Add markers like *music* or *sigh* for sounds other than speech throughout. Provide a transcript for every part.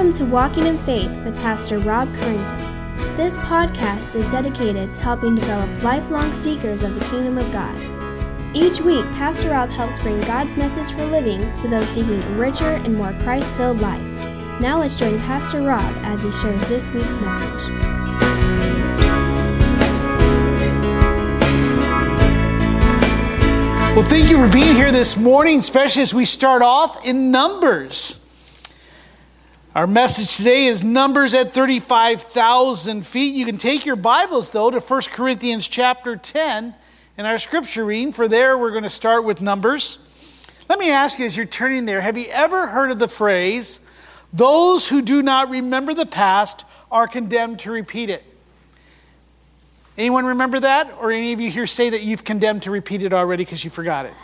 Welcome to Walking in Faith with Pastor Rob Currington. This podcast is dedicated to helping develop lifelong seekers of the kingdom of God. Each week, Pastor Rob helps bring God's message for living to those seeking a richer and more Christ filled life. Now let's join Pastor Rob as he shares this week's message. Well, thank you for being here this morning, especially as we start off in Numbers. Our message today is Numbers at 35,000 feet. You can take your Bibles, though, to 1 Corinthians chapter 10 in our scripture reading, for there we're going to start with Numbers. Let me ask you as you're turning there have you ever heard of the phrase, those who do not remember the past are condemned to repeat it? Anyone remember that? Or any of you here say that you've condemned to repeat it already because you forgot it?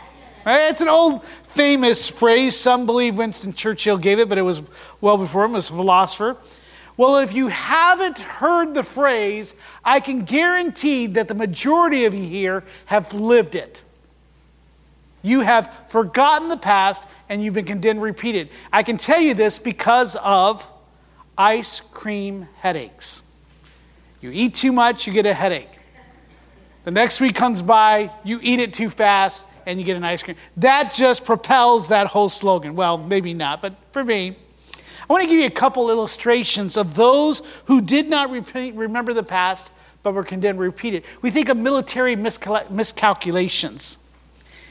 Right? It's an old famous phrase. Some believe Winston Churchill gave it, but it was well before him, was a philosopher. Well, if you haven't heard the phrase, I can guarantee that the majority of you here have lived it. You have forgotten the past and you've been condemned to repeat it. I can tell you this because of ice cream headaches. You eat too much, you get a headache. The next week comes by, you eat it too fast, and you get an ice cream. That just propels that whole slogan. Well, maybe not, but for me, I want to give you a couple illustrations of those who did not repeat, remember the past but were condemned to repeat it. We think of military miscal- miscalculations.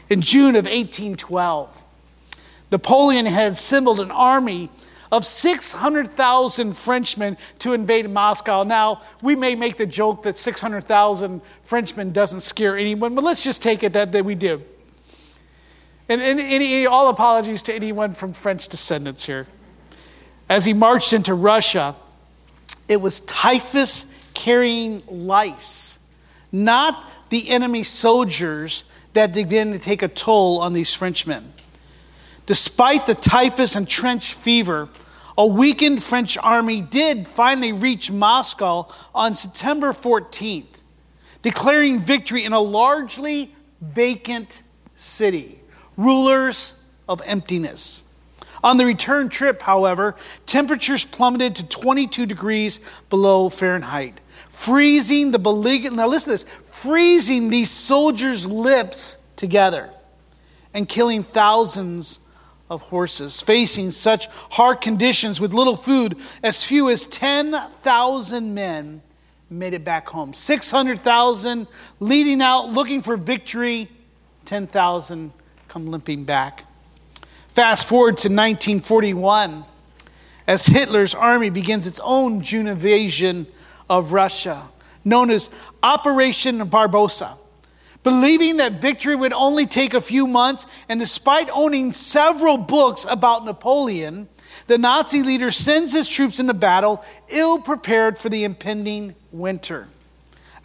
In June of 1812, Napoleon had assembled an army of 600,000 Frenchmen to invade Moscow. Now, we may make the joke that 600,000 Frenchmen doesn't scare anyone, but let's just take it that, that we do. And, and any, all apologies to anyone from French descendants here. As he marched into Russia, it was typhus carrying lice, not the enemy soldiers that began to take a toll on these Frenchmen. Despite the typhus and trench fever, a weakened French army did finally reach Moscow on September 14th, declaring victory in a largely vacant city rulers of emptiness. On the return trip, however, temperatures plummeted to 22 degrees below Fahrenheit, freezing the belligerent, now listen to this, freezing these soldiers' lips together and killing thousands of horses. Facing such hard conditions with little food, as few as 10,000 men made it back home. 600,000 leading out looking for victory, 10,000 come limping back. Fast forward to 1941 as Hitler's army begins its own June invasion of Russia, known as Operation Barbarossa. Believing that victory would only take a few months, and despite owning several books about Napoleon, the Nazi leader sends his troops into battle ill prepared for the impending winter.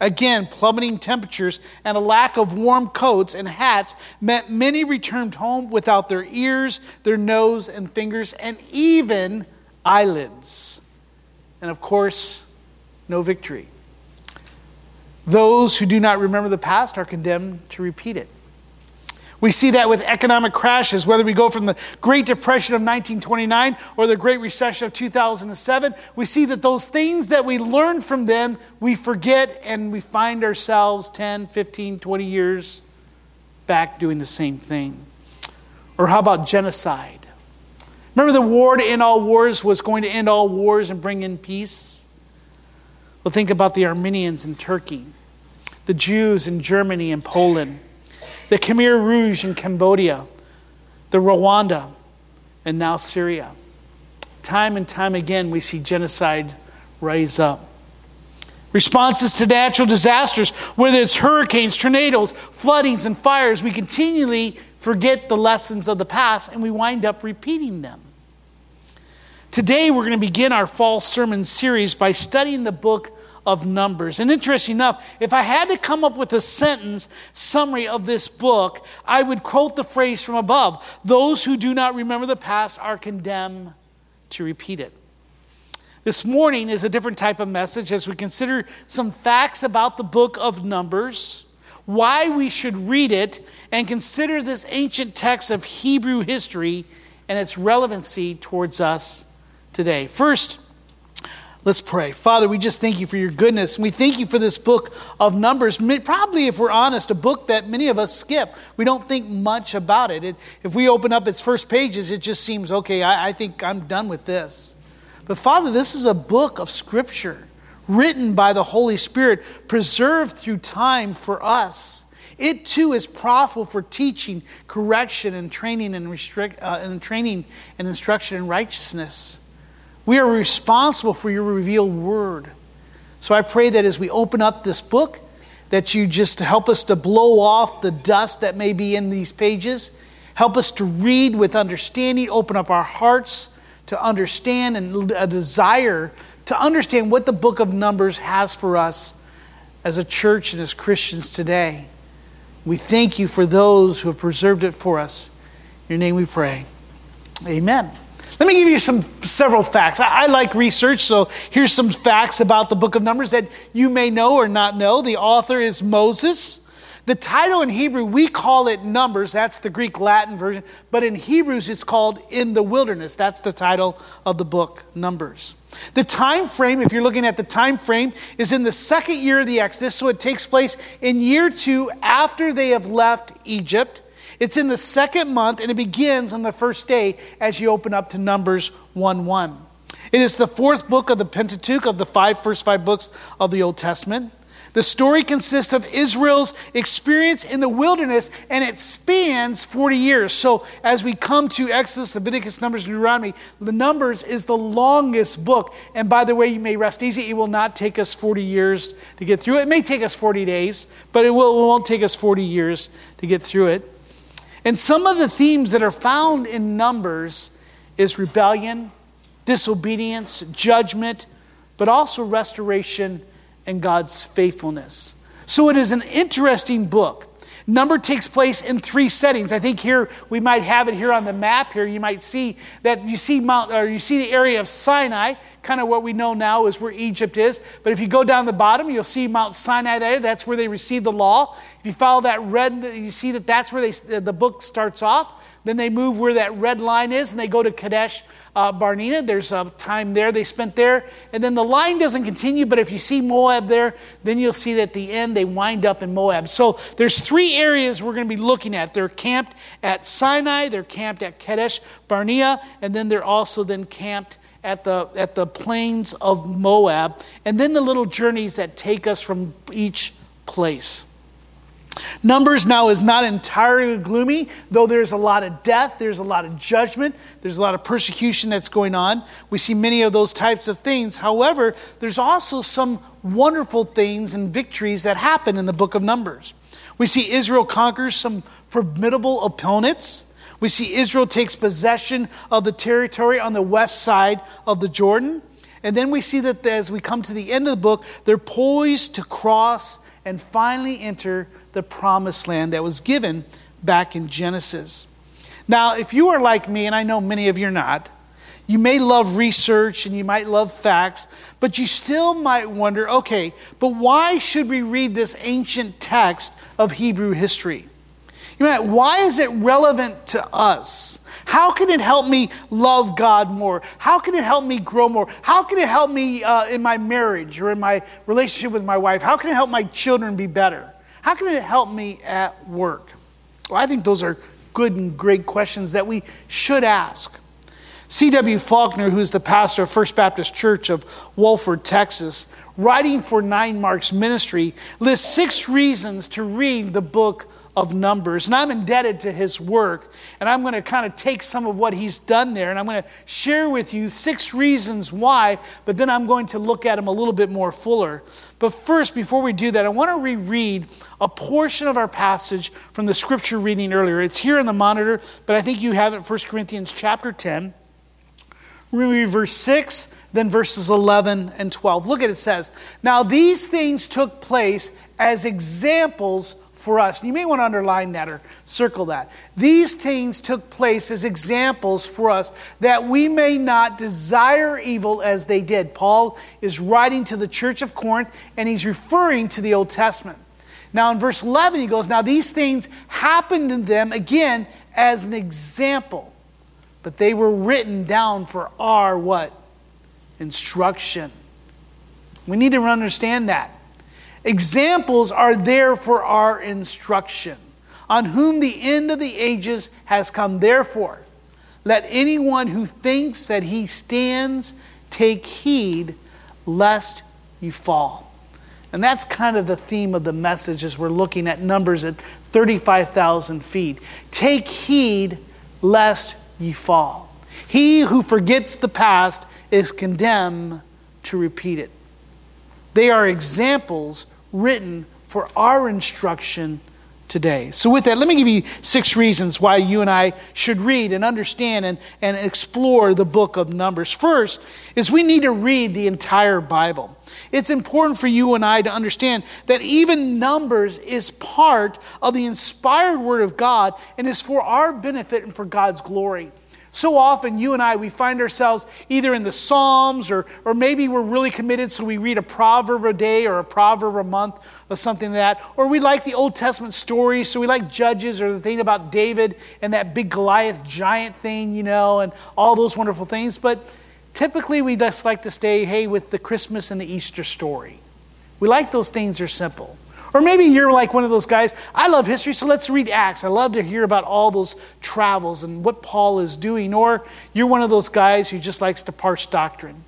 Again, plummeting temperatures and a lack of warm coats and hats meant many returned home without their ears, their nose and fingers, and even eyelids. And of course, no victory. Those who do not remember the past are condemned to repeat it. We see that with economic crashes, whether we go from the Great Depression of 1929 or the Great Recession of 2007. We see that those things that we learned from them, we forget and we find ourselves 10, 15, 20 years back doing the same thing. Or how about genocide? Remember, the war to end all wars was going to end all wars and bring in peace? Well, think about the Armenians in Turkey, the Jews in Germany and Poland the Khmer Rouge in Cambodia, the Rwanda, and now Syria. Time and time again, we see genocide rise up. Responses to natural disasters, whether it's hurricanes, tornadoes, floodings, and fires, we continually forget the lessons of the past and we wind up repeating them. Today, we're going to begin our fall sermon series by studying the book of Numbers. And interesting enough, if I had to come up with a sentence summary of this book, I would quote the phrase from above Those who do not remember the past are condemned to repeat it. This morning is a different type of message as we consider some facts about the book of Numbers, why we should read it, and consider this ancient text of Hebrew history and its relevancy towards us today. First, Let's pray. Father, we just thank you for your goodness. We thank you for this book of Numbers. Probably, if we're honest, a book that many of us skip. We don't think much about it. it if we open up its first pages, it just seems, okay, I, I think I'm done with this. But Father, this is a book of Scripture written by the Holy Spirit, preserved through time for us. It too is profitable for teaching, correction, and training and, restrict, uh, and training and instruction in righteousness. We are responsible for your revealed word. So I pray that as we open up this book, that you just help us to blow off the dust that may be in these pages. Help us to read with understanding, open up our hearts to understand and a desire to understand what the book of Numbers has for us as a church and as Christians today. We thank you for those who have preserved it for us. In your name we pray. Amen. Let me give you some several facts. I, I, like research, so here's some facts about the book of Numbers that you may know or not know. The author is Moses. The title in Hebrew, we call it Numbers. That's the Greek Latin version. But in Hebrews, it's called In the Wilderness. That's the title of the book, Numbers. The time frame, if you're looking at the time frame, is in the second year of the Exodus. So it takes place in year two after they have left Egypt. It's in the second month and it begins on the first day as you open up to Numbers 1 1. It is the fourth book of the Pentateuch of the five first five books of the Old Testament. The story consists of Israel's experience in the wilderness and it spans 40 years. So, as we come to Exodus, Leviticus, Numbers, and Deuteronomy, the Numbers is the longest book. And by the way, you may rest easy, it will not take us 40 years to get through it. It may take us 40 days, but it, will, it won't take us 40 years to get through it. And some of the themes that are found in Numbers is rebellion, disobedience, judgment, but also restoration and God's faithfulness. So it is an interesting book. Number takes place in three settings. I think here we might have it here on the map. Here you might see that you see Mount or you see the area of Sinai, kind of what we know now is where Egypt is. But if you go down the bottom, you'll see Mount Sinai there. That's where they received the law. If you follow that red, you see that that's where they, the book starts off. Then they move where that red line is and they go to Kadesh uh, Barnea. There's a time there they spent there. And then the line doesn't continue, but if you see Moab there, then you'll see that at the end they wind up in Moab. So there's three areas we're going to be looking at. They're camped at Sinai, they're camped at Kadesh Barnea, and then they're also then camped at the, at the plains of Moab. And then the little journeys that take us from each place. Numbers now is not entirely gloomy, though there's a lot of death, there's a lot of judgment, there's a lot of persecution that's going on. We see many of those types of things. However, there's also some wonderful things and victories that happen in the book of Numbers. We see Israel conquers some formidable opponents. We see Israel takes possession of the territory on the west side of the Jordan. And then we see that as we come to the end of the book, they're poised to cross and finally enter the promised land that was given back in Genesis. Now, if you are like me, and I know many of you are not, you may love research and you might love facts, but you still might wonder okay, but why should we read this ancient text of Hebrew history? You know, why is it relevant to us? How can it help me love God more? How can it help me grow more? How can it help me uh, in my marriage or in my relationship with my wife? How can it help my children be better? How can it help me at work? Well, I think those are good and great questions that we should ask. C.W. Faulconer, who's the pastor of First Baptist Church of Wolford, Texas, writing for Nine Marks Ministry, lists six reasons to read the book of Numbers. And I'm indebted to his work. And I'm going to kind of take some of what he's done there and I'm going to share with you six reasons why, but then I'm going to look at them a little bit more fuller. But first, before we do that, I want to reread a portion of our passage from the scripture reading earlier. It's here in the monitor, but I think you have it 1 Corinthians chapter 10. We're going to read verse 6, then verses 11 and 12. Look at it says, Now these things took place as examples for us. You may want to underline that or circle that. These things took place as examples for us that we may not desire evil as they did. Paul is writing to the church of Corinth and he's referring to the Old Testament. Now in verse 11 he goes, Now these things happened to them again as an example, but they were written down for our what? instruction. We need to understand that. Examples are there for our instruction, on whom the end of the ages has come. Therefore, let anyone who thinks that he stands take heed lest you fall. And that's kind of the theme of the message as we're looking at numbers at 35,000 feet. Take heed lest ye fall. He who forgets the past is condemned to repeat it. They are examples written for our instruction today. So, with that, let me give you six reasons why you and I should read and understand and, and explore the book of Numbers. First, is we need to read the entire Bible. It's important for you and I to understand that even Numbers is part of the inspired Word of God and is for our benefit and for God's glory. So often, you and I, we find ourselves either in the Psalms or, or maybe we're really committed, so we read a proverb a day or a proverb a month or something like that. Or we like the Old Testament stories, so we like Judges or the thing about David and that big Goliath giant thing, you know, and all those wonderful things. But typically, we just like to stay, hey, with the Christmas and the Easter story. We like those things are simple. Or maybe you're like one of those guys, I love history, so let's read Acts. I love to hear about all those travels and what Paul is doing. Or you're one of those guys who just likes to parse doctrine.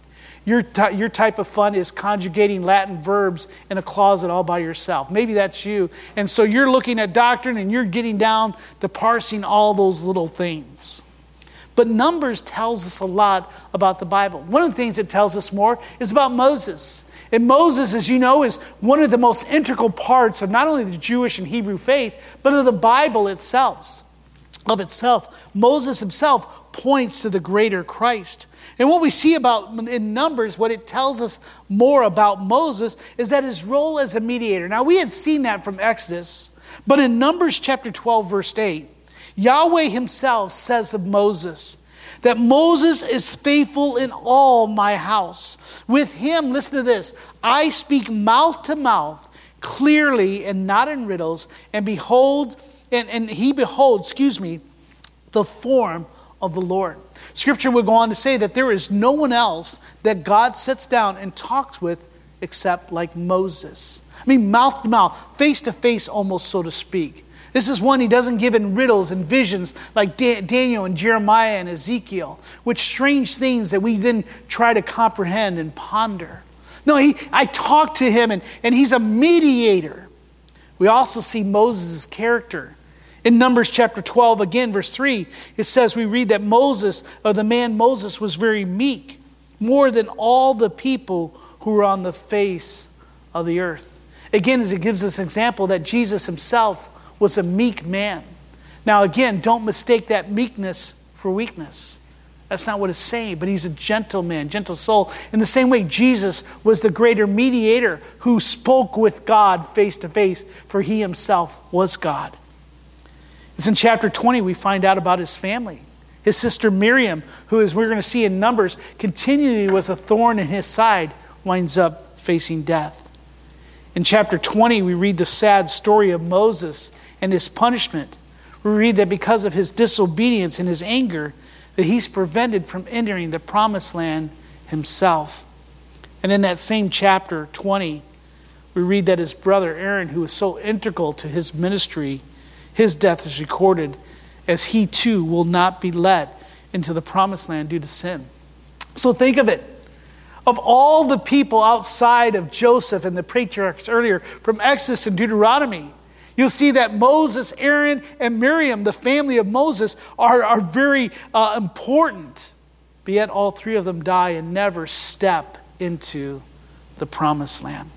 Your, t- your type of fun is conjugating Latin verbs in a closet all by yourself. Maybe that's you. And so you're looking at doctrine and you're getting down to parsing all those little things. But Numbers tells us a lot about the Bible. One of the things it tells us more is about Moses. And Moses, as you know, is one of the most integral parts of not only the Jewish and Hebrew faith, but of the Bible itself. Of itself, Moses himself points to the greater Christ. And what we see about in Numbers, what it tells us more about Moses is that his role as a mediator. Now, we had seen that from Exodus, but in Numbers chapter 12, verse 8, Yahweh himself says of Moses, that Moses is faithful in all my house. With him, listen to this I speak mouth to mouth, clearly and not in riddles, and behold, and, and he beholds, excuse me, the form of the Lord. Scripture would go on to say that there is no one else that God sits down and talks with except like Moses. I mean, mouth to mouth, face to face, almost so to speak. This is one he doesn't give in riddles and visions like Daniel and Jeremiah and Ezekiel, which strange things that we then try to comprehend and ponder. No, he, I talk to him and, and he's a mediator. We also see Moses' character. In Numbers chapter 12, again, verse 3, it says, we read that Moses, or the man Moses, was very meek, more than all the people who were on the face of the earth. Again, as it gives us an example that Jesus himself was a meek man. Now, again, don't mistake that meekness for weakness. That's not what it's saying, but he's a gentle man, gentle soul. In the same way, Jesus was the greater mediator who spoke with God face to face, for he himself was God. It's in chapter 20 we find out about his family. His sister Miriam, who, as we're going to see in Numbers, continually was a thorn in his side, winds up facing death. In chapter 20, we read the sad story of Moses and his punishment. We read that because of his disobedience and his anger, that he's prevented from entering the promised land himself. And in that same chapter 20, we read that his brother Aaron, who was so integral to his ministry, his death is recorded as he too will not be led into the promised land due to sin. So think of it. Of all the people outside of Joseph and the patriarchs earlier from Exodus and Deuteronomy, You'll see that Moses, Aaron, and Miriam, the family of Moses, are, are very uh, important. But yet all three of them die and never step into the promised land.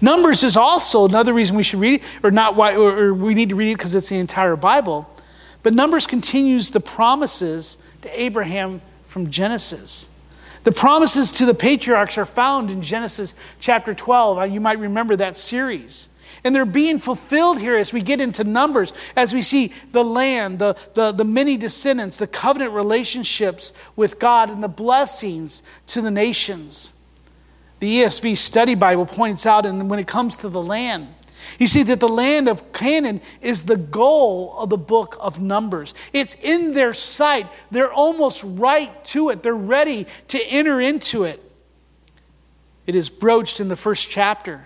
Numbers is also another reason we should read it, or not why, or, or we need to read it because it's the entire Bible. But Numbers continues the promises to Abraham from Genesis. The promises to the patriarchs are found in Genesis chapter 12. Uh, you might remember that series. And they're being fulfilled here as we get into Numbers, as we see the land, the, the, the many descendants, the covenant relationships with God, and the blessings to the nations. The ESV Study Bible points out, and when it comes to the land, you see that the land of Canaan is the goal of the book of Numbers. It's in their sight. They're almost right to it. They're ready to enter into it. It is broached in the first chapter.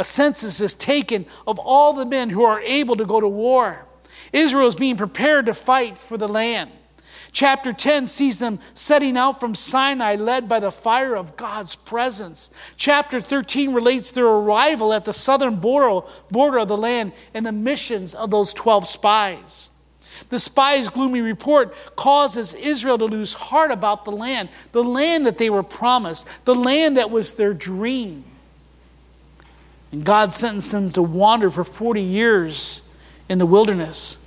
A census is taken of all the men who are able to go to war. Israel is being prepared to fight for the land. Chapter 10 sees them setting out from Sinai, led by the fire of God's presence. Chapter 13 relates their arrival at the southern border, border of the land and the missions of those 12 spies. The spies' gloomy report causes Israel to lose heart about the land, the land that they were promised, the land that was their dream. And God sentenced them to wander for 40 years in the wilderness.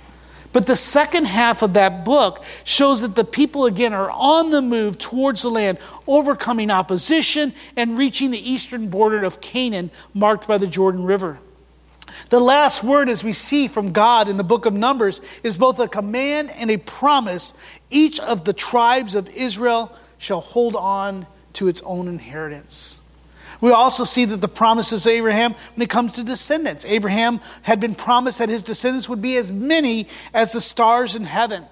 But the second half of that book shows that the people again are on the move towards the land, overcoming opposition and reaching the eastern border of Canaan, marked by the Jordan River. The last word, as we see from God in the book of Numbers, is both a command and a promise. Each of the tribes of Israel shall hold on to its own inheritance. We also see that the promises of Abraham when it comes to descendants. Abraham had been promised that his descendants would be as many as the stars in heaven.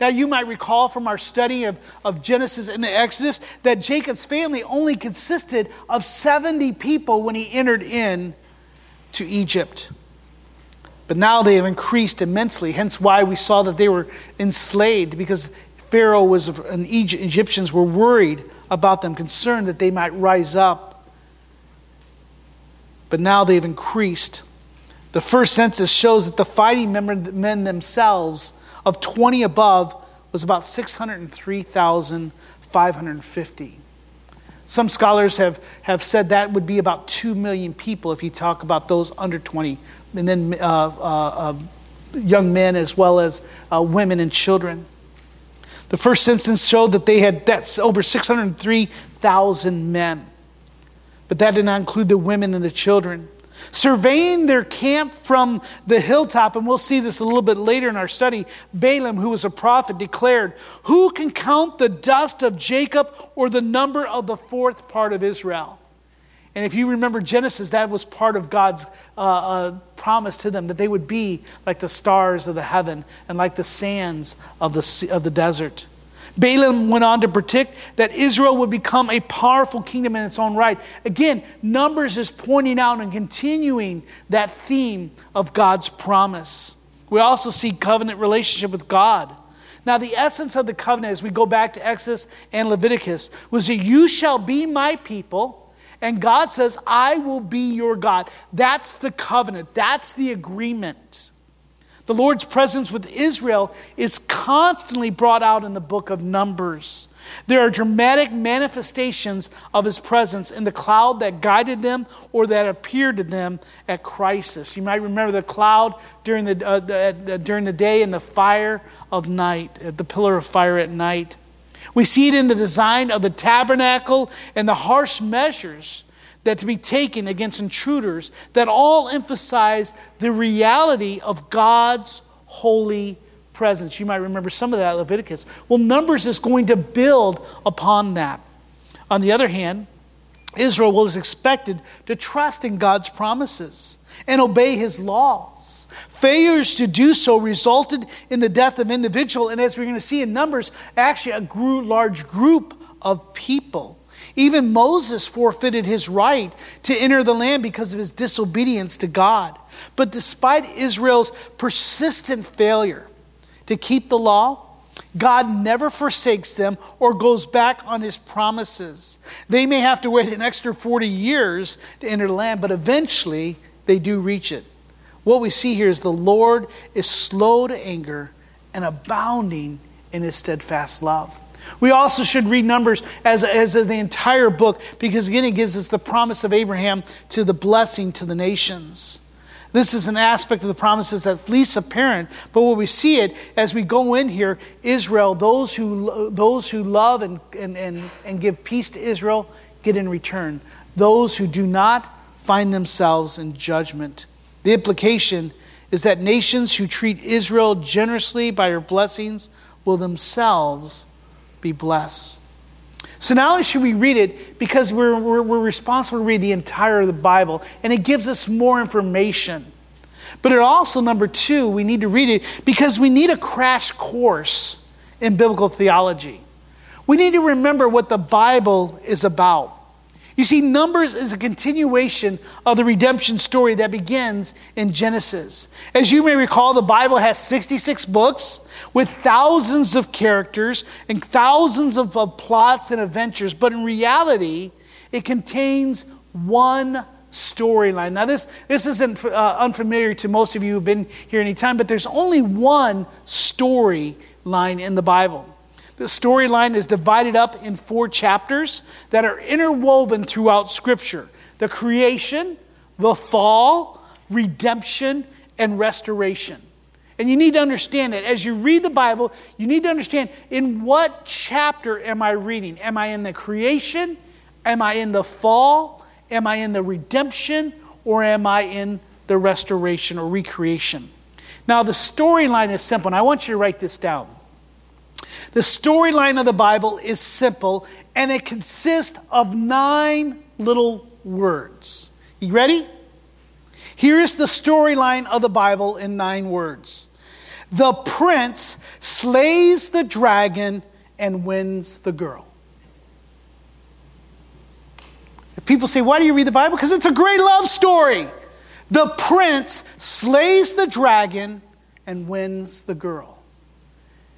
Now, you might recall from our study of, of Genesis and Exodus that Jacob's family only consisted of 70 people when he entered in to Egypt. But now they have increased immensely, hence why we saw that they were enslaved because Pharaoh was and Egyptians were worried about them, concerned that they might rise up but now they've increased. The first census shows that the fighting men themselves, of 20 above, was about 603,550. Some scholars have, have said that would be about 2 million people if you talk about those under 20, and then uh, uh, uh, young men as well as uh, women and children. The first census showed that they had that's over 603,000 men but that did not include the women and the children. Surveying their camp from the hilltop, and we'll see this a little bit later in our study, Balaam, who was a prophet, declared, Who can count the dust of Jacob or the number of the fourth part of Israel? And if you remember Genesis, that was part of God's uh, uh, promise to them that they would be like the stars of the heaven and like the sands of the, sea, of the desert. Balaam went on to predict that Israel would become a powerful kingdom in its own right. Again, Numbers is pointing out and continuing that theme of God's promise. We also see covenant relationship with God. Now, the essence of the covenant, as we go back to Exodus and Leviticus, was that you shall be my people, and God says, I will be your God. That's the covenant, that's the agreement. The Lord's presence with Israel is constantly brought out in the book of Numbers. There are dramatic manifestations of his presence in the cloud that guided them or that appeared to them at crisis. You might remember the cloud during the, uh, uh, during the day and the fire of night, uh, the pillar of fire at night. We see it in the design of the tabernacle and the harsh measures that to be taken against intruders that all emphasize the reality of God's holy presence. You might remember some of that Leviticus. Well, Numbers is going to build upon that. On the other hand, Israel was expected to trust in God's promises and obey his laws. Failures to do so resulted in the death of individual, and as we're going to see in Numbers, actually a grew large group of people. Even Moses forfeited his right to enter the land because of his disobedience to God. But despite Israel's persistent failure to keep the law, God never forsakes them or goes back on his promises. They may have to wait an extra 40 years to enter the land, but eventually they do reach it. What we see here is the Lord is slow to anger and abounding in his steadfast love. We also should read Numbers as, as, as, the entire book because, again, it gives us the promise of Abraham to the blessing to the nations. This is an aspect of the promises that's least apparent, but when we see it as we go in here, Israel, those who, those who love and, and, and, and give peace to Israel get in return. Those who do not find themselves in judgment. The implication is that nations who treat Israel generously by her blessings will themselves be blessed. So not only should we read it because we're, we're, we're, responsible to read the entire of the Bible, and it gives us more information. But it also, number two, we need to read it because we need a crash course in biblical theology. We need to remember what the Bible is about. You see, Numbers is a continuation of the redemption story that begins in Genesis. As you may recall, the Bible has 66 books with thousands of characters and thousands of, of plots and adventures, but in reality, it contains one storyline. Now, this, this isn't uh, unfamiliar to most of you who've been here any time, but there's only one storyline in the Bible. The storyline is divided up in four chapters that are interwoven throughout Scripture the creation, the fall, redemption, and restoration. And you need to understand that as you read the Bible, you need to understand in what chapter am I reading? Am I in the creation? Am I in the fall? Am I in the redemption? Or am I in the restoration or recreation? Now, the storyline is simple, and I want you to write this down. The storyline of the Bible is simple and it consists of nine little words. You ready? Here is the storyline of the Bible in nine words The prince slays the dragon and wins the girl. If people say, Why do you read the Bible? Because it's a great love story. The prince slays the dragon and wins the girl.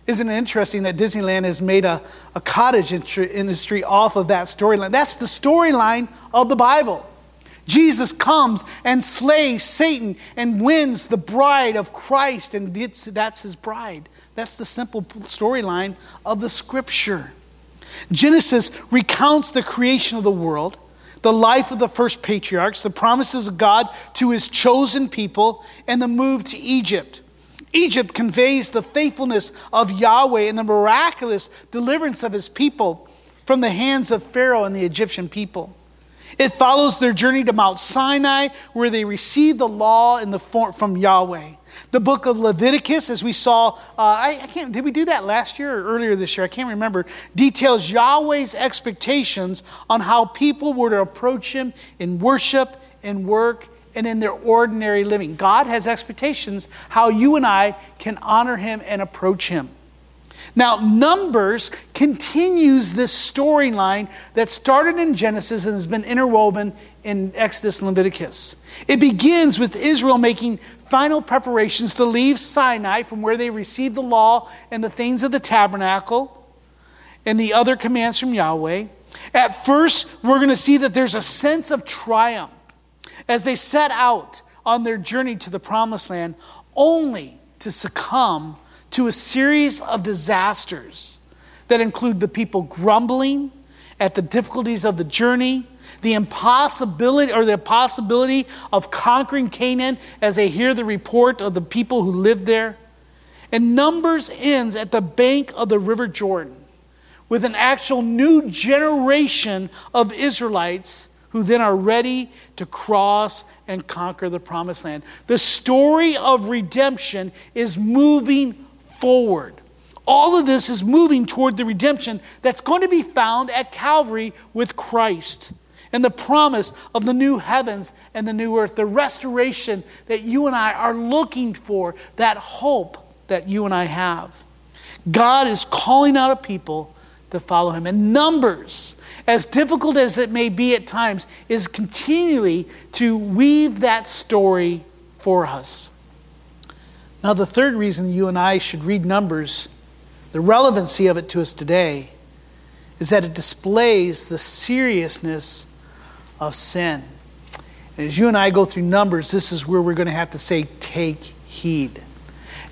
Isn't it interesting that Disneyland has made a, a cottage industry off of that storyline? That's the storyline of the Bible. Jesus comes and slays Satan and wins the bride of Christ, and that's his bride. That's the simple storyline of the scripture. Genesis recounts the creation of the world, the life of the first patriarchs, the promises of God to his chosen people, and the move to Egypt. Egypt conveys the faithfulness of Yahweh and the miraculous deliverance of his people from the hands of Pharaoh and the Egyptian people. It follows their journey to Mount Sinai, where they receive the law in the form, from Yahweh. The book of Leviticus, as we saw, uh, I, I, can't, did we do that last year or earlier this year? I can't remember. Details Yahweh's expectations on how people were to approach Him in worship, in work, and in their ordinary living. God has expectations how you and I can honor Him and approach Him. Now, Numbers continues this storyline that started in Genesis and has been interwoven in Exodus and Leviticus. It begins with Israel making final preparations to leave Sinai from where they received the law and the things of the tabernacle and the other commands from Yahweh. At first, we're going to see that there's a sense of triumph as they set out on their journey to the promised land, only to succumb to a series of disasters that include the people grumbling at the difficulties of the journey, the impossibility or the possibility of conquering Canaan as they hear the report of the people who lived there. And Numbers ends at the bank of the River Jordan with an actual new generation of Israelites who then are ready to cross and conquer the promised land. The story of redemption is moving forward. All of this is moving toward the redemption that's going to be found at Calvary with Christ and the promise of the new heavens and the new earth, the restoration that you and I are looking for, that hope that you and I have. God is calling out a people to follow him. And Numbers as difficult as it may be at times, is continually to weave that story for us. Now, the third reason you and I should read Numbers, the relevancy of it to us today, is that it displays the seriousness of sin. And as you and I go through Numbers, this is where we're going to have to say, take heed.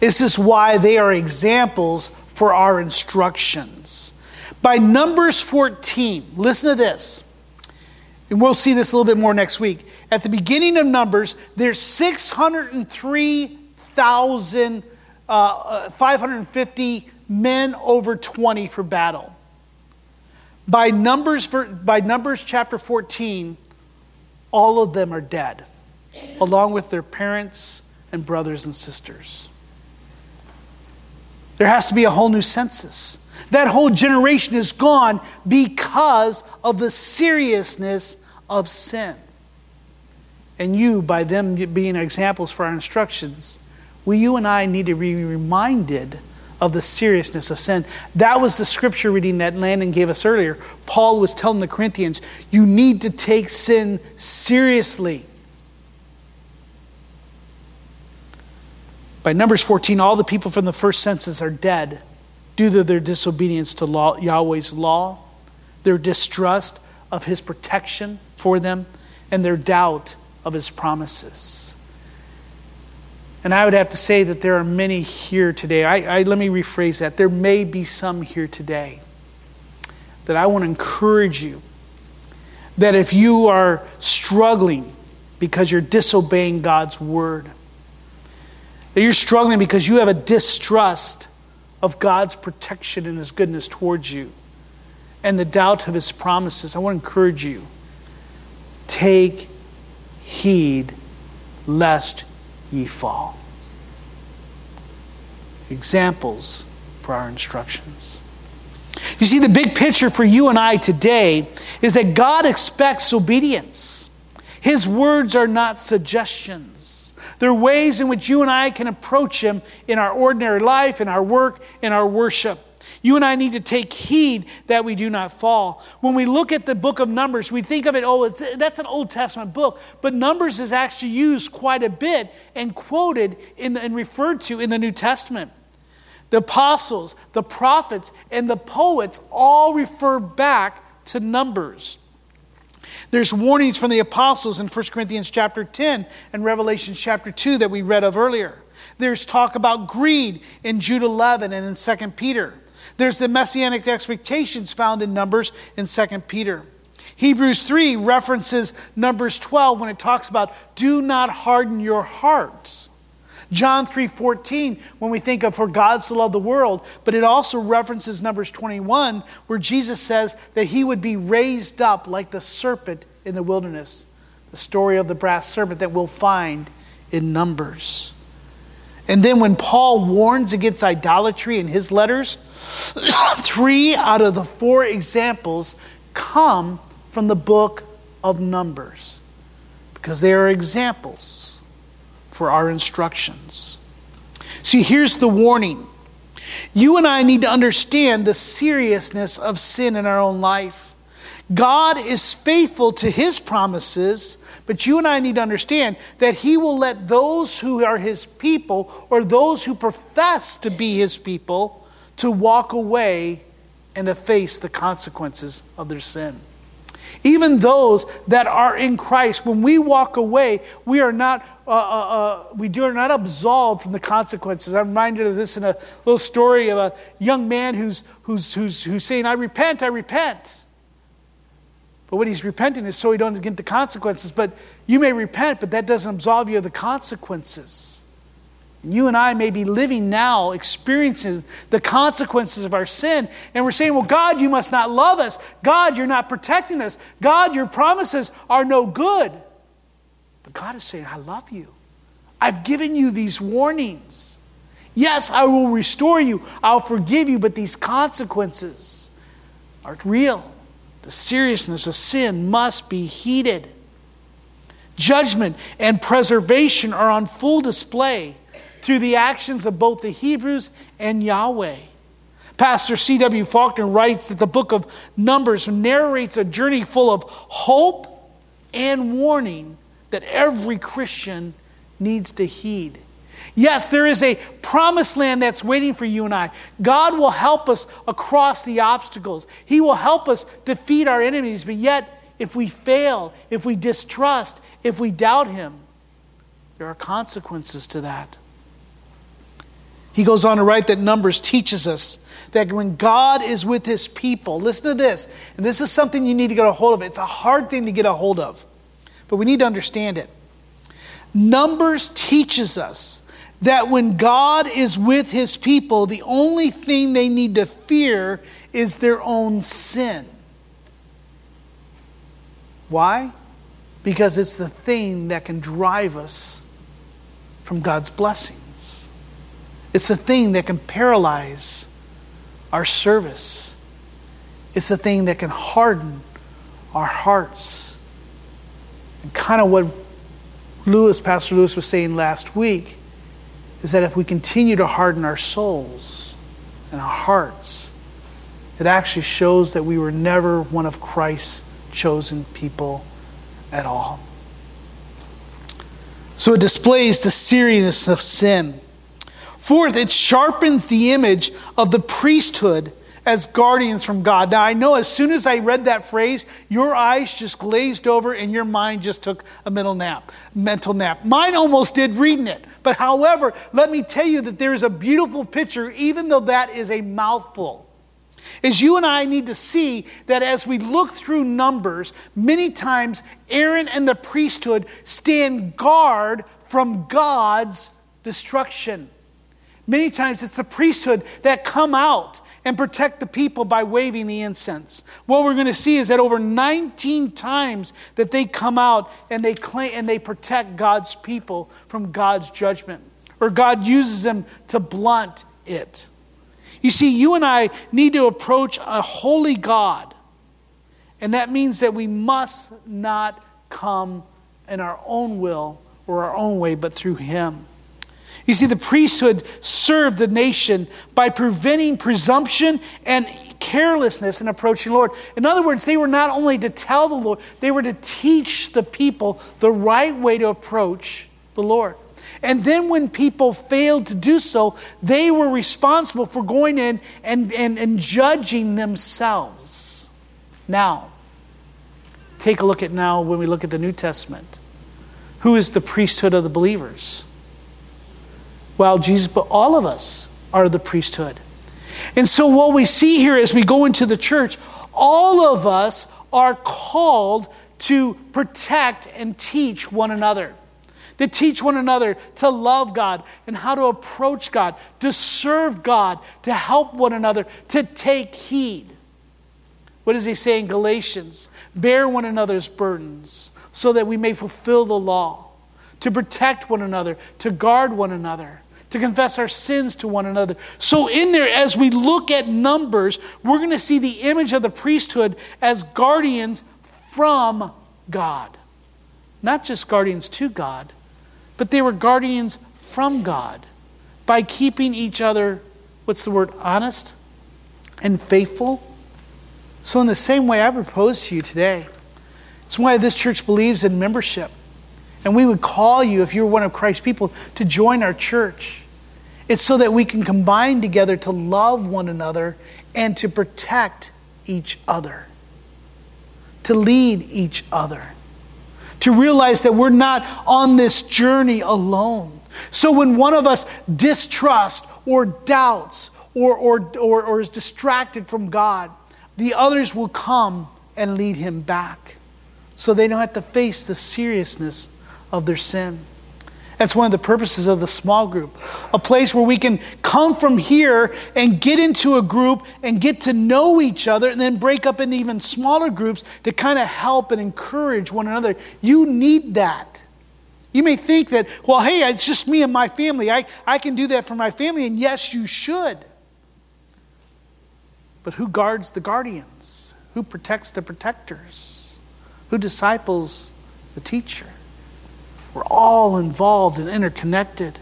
This is why they are examples for our instructions. By Numbers 14, listen to this. And we'll see this a little bit more next week. At the beginning of Numbers, there's 603,000, uh, 550 men over 20 for battle. By Numbers, by Numbers chapter 14, all of them are dead, along with their parents and brothers and sisters. There has to be a whole new census. That whole generation is gone because of the seriousness of sin. And you, by them being examples for our instructions, we, you and I need to be reminded of the seriousness of sin. That was the scripture reading that Landon gave us earlier. Paul was telling the Corinthians, you need to take sin seriously. By Numbers 14, all the people from the first census are dead due to their disobedience to law, Yahweh's law, their distrust of his protection for them, and their doubt of his promises. And I would have to say that there are many here today. I, I, let me rephrase that. There may be some here today that I want to encourage you that if you are struggling because you're disobeying God's word, that you're struggling because you have a distrust of God's protection and His goodness towards you and the doubt of His promises, I want to encourage you take heed lest ye fall. Examples for our instructions. You see, the big picture for you and I today is that God expects obedience. His words are not suggestions. There are ways in which you and I can approach Him in our ordinary life, in our work, in our worship. You and I need to take heed that we do not fall. When we look at the book of Numbers, we think of it, oh, that's an Old Testament book. But Numbers is actually used quite a bit and quoted the, and referred to in the New Testament. The apostles, the prophets, and the poets all refer back to Numbers. There's warnings from the apostles in 1 Corinthians chapter 10 and Revelation chapter 2 that we read of earlier. There's talk about greed in Jude 11 and in 2 Peter. There's the messianic expectations found in Numbers in 2 Peter. Hebrews 3 references Numbers 12 when it talks about do not harden your hearts. John 3:14 when we think of for God so loved the world, but it also references Numbers 21 where Jesus says that he would be raised up like the serpent in the wilderness. The story of the brass serpent that we'll find in Numbers. And then when Paul warns against idolatry in his letters, *coughs* three out of the four examples come from the book of Numbers because they are examples for our instructions. See, here's the warning. You and I need to understand the seriousness of sin in our own life. God is faithful to his promises, but you and I need to understand that he will let those who are his people or those who profess to be his people to walk away and to face the consequences of their sin. Even those that are in Christ, when we walk away, we are not uh, uh, uh, we are not absolved from the consequences. I'm reminded of this in a little story of a young man who's, who's, who's, who's saying, I repent, I repent. But what he's repenting is so he don't get the consequences. But you may repent, but that doesn't absolve you of the consequences. You and I may be living now, experiencing the consequences of our sin, and we're saying, Well, God, you must not love us. God, you're not protecting us. God, your promises are no good. But God is saying, I love you. I've given you these warnings. Yes, I will restore you, I'll forgive you, but these consequences are real. The seriousness of sin must be heeded. Judgment and preservation are on full display through the actions of both the Hebrews and Yahweh. Pastor C.W. Faulkner writes that the book of Numbers narrates a journey full of hope and warning that every Christian needs to heed. Yes, there is a promised land that's waiting for you and I. God will help us across the obstacles, He will help us defeat our enemies. But yet, if we fail, if we distrust, if we doubt Him, there are consequences to that. He goes on to write that Numbers teaches us that when God is with His people, listen to this, and this is something you need to get a hold of. It's a hard thing to get a hold of but we need to understand it. Numbers teaches us that when God is with his people, the only thing they need to fear is their own sin. Why? Because it's the thing that can drive us from God's blessings. It's the thing that can paralyze our service. It's the thing that can harden our hearts and kind of what Lewis, Pastor Lewis was saying last week, is that if we continue to harden our souls, and our hearts, it actually shows that we were never one of Christ's chosen people at all. So it displays the seriousness of sin. Fourth, it sharpens the image of the priesthood as guardians from God. Now, I know as soon as I read that phrase, your eyes just glazed over and your mind just took a mental nap. Mental nap. Mine almost did reading it. But however, let me tell you that there's a beautiful picture, even though that is a mouthful. Is you and I need to see that as we look through Numbers, many times Aaron and the priesthood stand guard from God's destruction. Many times it's the priesthood that come out and protect the people by waving the incense. What we're going to see is that over 19 times that they come out and they claim and they protect God's people from God's judgment or God uses them to blunt it. You see, you and I need to approach a holy God. And that means that we must not come in our own will or our own way, but through Him. You see, the priesthood served the nation by preventing presumption and carelessness in approaching the Lord. In other words, they were not only to tell the Lord, they were to teach the people the right way to approach the Lord. And then when people failed to do so, they were responsible for going in and, and, and judging themselves. Now, take a look at now when we look at the New Testament. Who is the priesthood of the believers? Well, Jesus, but all of us are the priesthood. And so, what we see here as we go into the church, all of us are called to protect and teach one another to teach one another to love God and how to approach God, to serve God, to help one another, to take heed. What does he say in Galatians? Bear one another's burdens so that we may fulfill the law, to protect one another, to guard one another. To confess our sins to one another. So, in there, as we look at Numbers, we're going to see the image of the priesthood as guardians from God. Not just guardians to God, but they were guardians from God by keeping each other, what's the word, honest and faithful. So, in the same way, I propose to you today, it's why this church believes in membership. And we would call you, if you're one of Christ's people, to join our church. It's so that we can combine together to love one another and to protect each other, to lead each other to realize that we're not on this journey alone. So when one of us distrusts or doubts or, or, or, or is distracted from God, the others will come and lead him back so they don't have to face the seriousness of their sin. That's one of the purposes of the small group. A place where we can come from here and get into a group and get to know each other and then break up into even smaller groups to kind of help and encourage one another. You need that. You may think that, well, hey, it's just me and my family. I, I can do that for my family, and yes, you should. But who guards the guardians? Who protects the protectors? Who disciples the teacher? We're all involved and interconnected.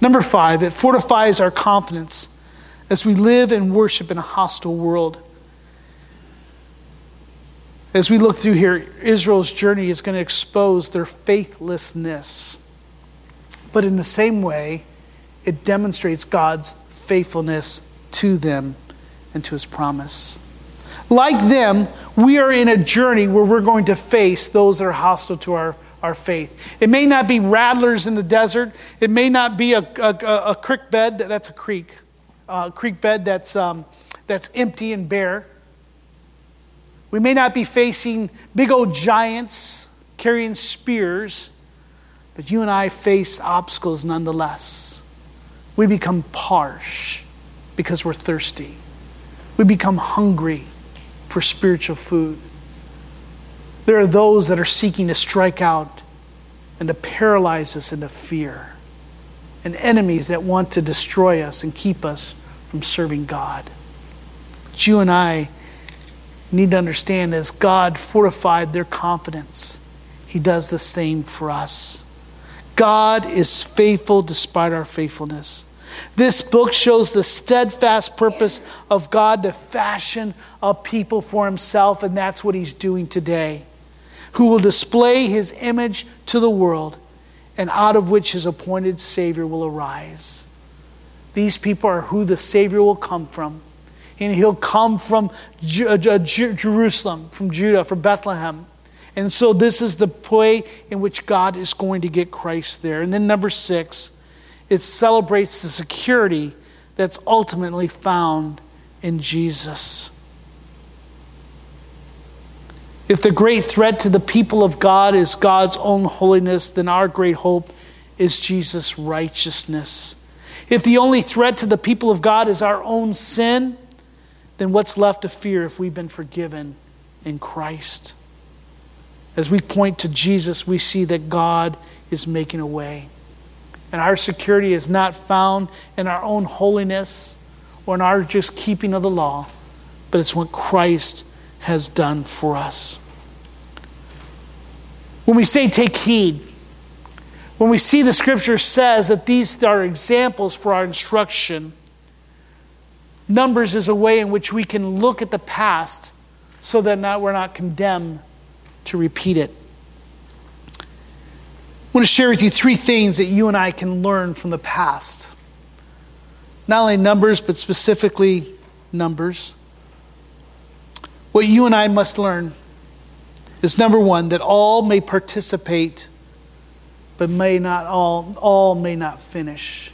Number five, it fortifies our confidence as we live and worship in a hostile world. As we look through here, Israel's journey is going to expose their faithlessness. But in the same way, it demonstrates God's faithfulness to them and to his promise. Like them, we are in a journey where we're going to face those that are hostile to our our faith. It may not be rattlers in the desert. It may not be a, a, a creek bed, that's a creek, a creek bed that's, um, that's empty and bare. We may not be facing big old giants carrying spears, but you and I face obstacles nonetheless. We become parched because we're thirsty. We become hungry for spiritual food. There are those that are seeking to strike out and to paralyze us into fear, and enemies that want to destroy us and keep us from serving God. But you and I need to understand as God fortified their confidence, He does the same for us. God is faithful despite our faithfulness. This book shows the steadfast purpose of God to fashion a people for himself, and that's what he's doing today. Who will display his image to the world, and out of which his appointed Savior will arise. These people are who the Savior will come from. And he'll come from uh, Jerusalem, from Judah, from Bethlehem. And so this is the way in which God is going to get Christ there. And then number six, it celebrates the security that's ultimately found in Jesus. If the great threat to the people of God is God's own holiness, then our great hope is Jesus' righteousness. If the only threat to the people of God is our own sin, then what's left to fear if we've been forgiven in Christ? As we point to Jesus, we see that God is making a way. And our security is not found in our own holiness or in our just keeping of the law, but it's what Christ has done for us. When we say take heed, when we see the scripture says that these are examples for our instruction, Numbers is a way in which we can look at the past so that not, we're not condemned to repeat it. I want to share with you three things that you and I can learn from the past. Not only numbers, but specifically numbers. What you and I must learn is number one, that all may participate, but may not all, all may not finish.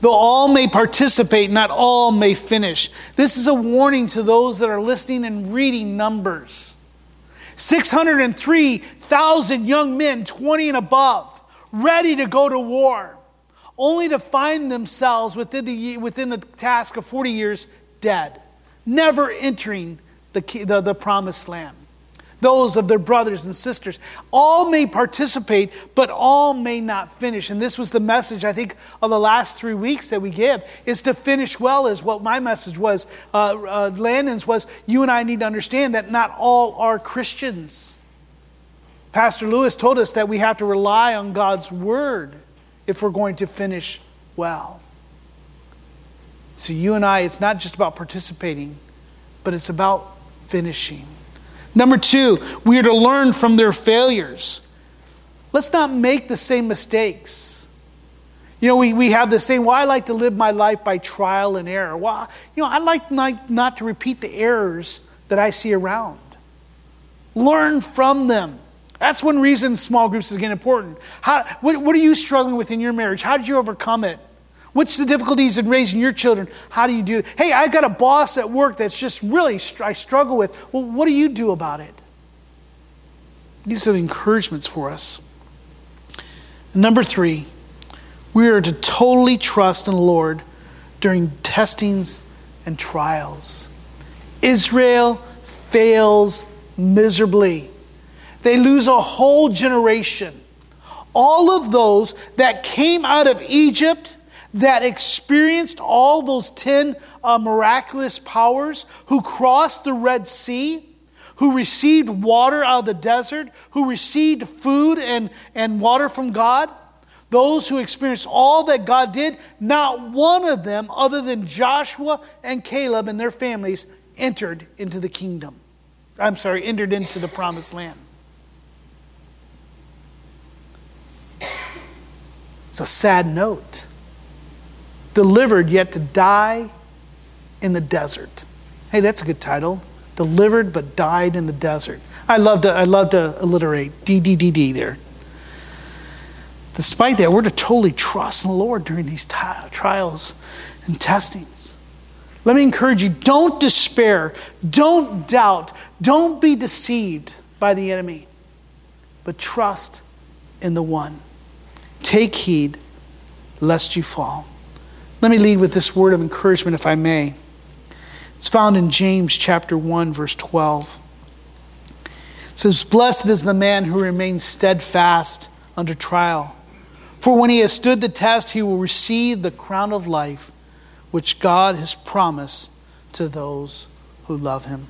Though all may participate, not all may finish. This is a warning to those that are listening and reading numbers. 603,000 young men, 20 and above, ready to go to war, only to find themselves within the, within the task of 40 years dead, never entering the, the, the promised land those of their brothers and sisters. All may participate, but all may not finish. And this was the message, I think, of the last three weeks that we give, is to finish well, is what my message was. Uh, uh, Landon's was, you and I need to understand that not all are Christians. Pastor Lewis told us that we have to rely on God's word if we're going to finish well. So, you and I, it's not just about participating, but it's about finishing. Number two, we are to learn from their failures. Let's not make the same mistakes. You know, we, we have the same, well, I like to live my life by trial and error. Well, you know, I like not, not to repeat the errors that I see around. Learn from them. That's one reason small groups is getting important. How, what, what are you struggling with in your marriage? How did you overcome it? What's the difficulties in raising your children? How do you do it? Hey, I've got a boss at work that's just really, I struggle with. Well, what do you do about it? These are encouragements for us. Number three, we are to totally trust in the Lord during testings and trials. Israel fails miserably. They lose a whole generation. All of those that came out of Egypt that experienced all those 10 uh, miraculous powers, who crossed the Red Sea, who received water out of the desert, who received food and, and water from God, those who experienced all that God did, not one of them, other than Joshua and Caleb and their families, entered into the kingdom. I'm sorry, entered into the promised land. It's a sad note delivered yet to die in the desert. Hey, that's a good title. Delivered but died in the desert. I love to, I love to alliterate DDDD there. Despite that, we're to totally trust in the Lord during these t- trials and testings. Let me encourage you don't despair, don't doubt, don't be deceived by the enemy, but trust in the one. Take heed lest you fall. Let me lead with this word of encouragement, if I may. It's found in James chapter 1, verse 12. It says, Blessed is the man who remains steadfast under trial. For when he has stood the test, he will receive the crown of life which God has promised to those who love him.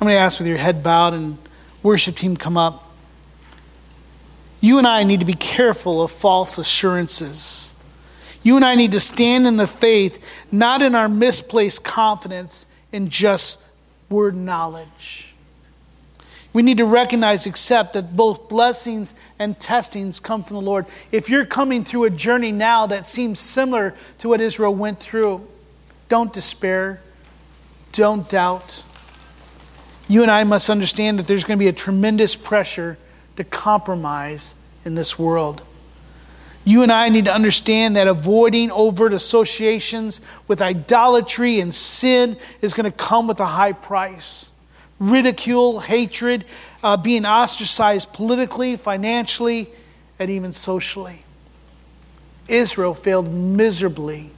I'm going to ask with your head bowed and worship team come up. You and I need to be careful of false assurances. You and I need to stand in the faith, not in our misplaced confidence in just word knowledge. We need to recognize, accept that both blessings and testings come from the Lord. If you're coming through a journey now that seems similar to what Israel went through, don't despair, don't doubt. You and I must understand that there's going to be a tremendous pressure to compromise in this world. You and I need to understand that avoiding overt associations with idolatry and sin is going to come with a high price. Ridicule, hatred, uh, being ostracized politically, financially, and even socially. Israel failed miserably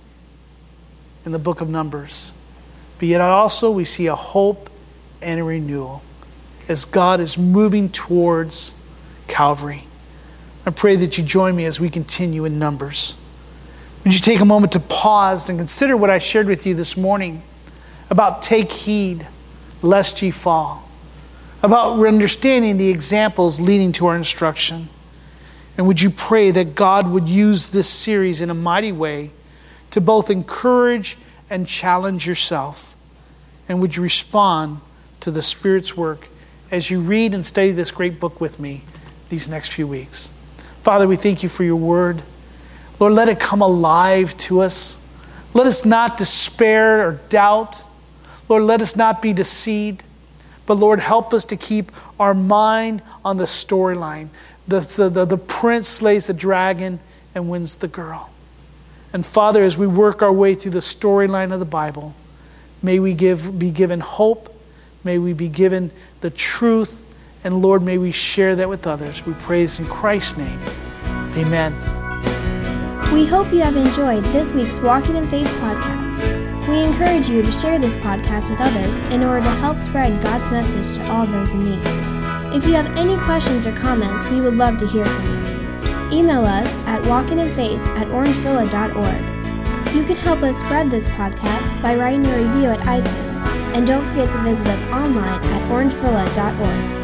in the book of Numbers. But yet, also, we see a hope and a renewal as God is moving towards Calvary. I pray that you join me as we continue in Numbers. Would you take a moment to pause and consider what I shared with you this morning about take heed lest ye fall, about understanding the examples leading to our instruction? And would you pray that God would use this series in a mighty way to both encourage and challenge yourself? And would you respond to the Spirit's work as you read and study this great book with me these next few weeks? Father, we thank you for your word. Lord, let it come alive to us. Let us not despair or doubt. Lord, let us not be deceived. But Lord, help us to keep our mind on the storyline. The, the, the, the, prince slays the dragon and wins the girl. And Father, as we work our way through the storyline of the Bible, may we give, be given hope. May we be given the truth and Lord, may we share that with others. We praise in Christ's name. Amen. We hope you have enjoyed this week's Walking in Faith podcast. We encourage you to share this podcast with others in order to help spread God's message to all those in need. If you have any questions or comments, we would love to hear from you. Email us at walkinginfaith at orangevilla.org. You can help us spread this podcast by writing a review at iTunes. And don't forget to visit us online at orangevilla.org.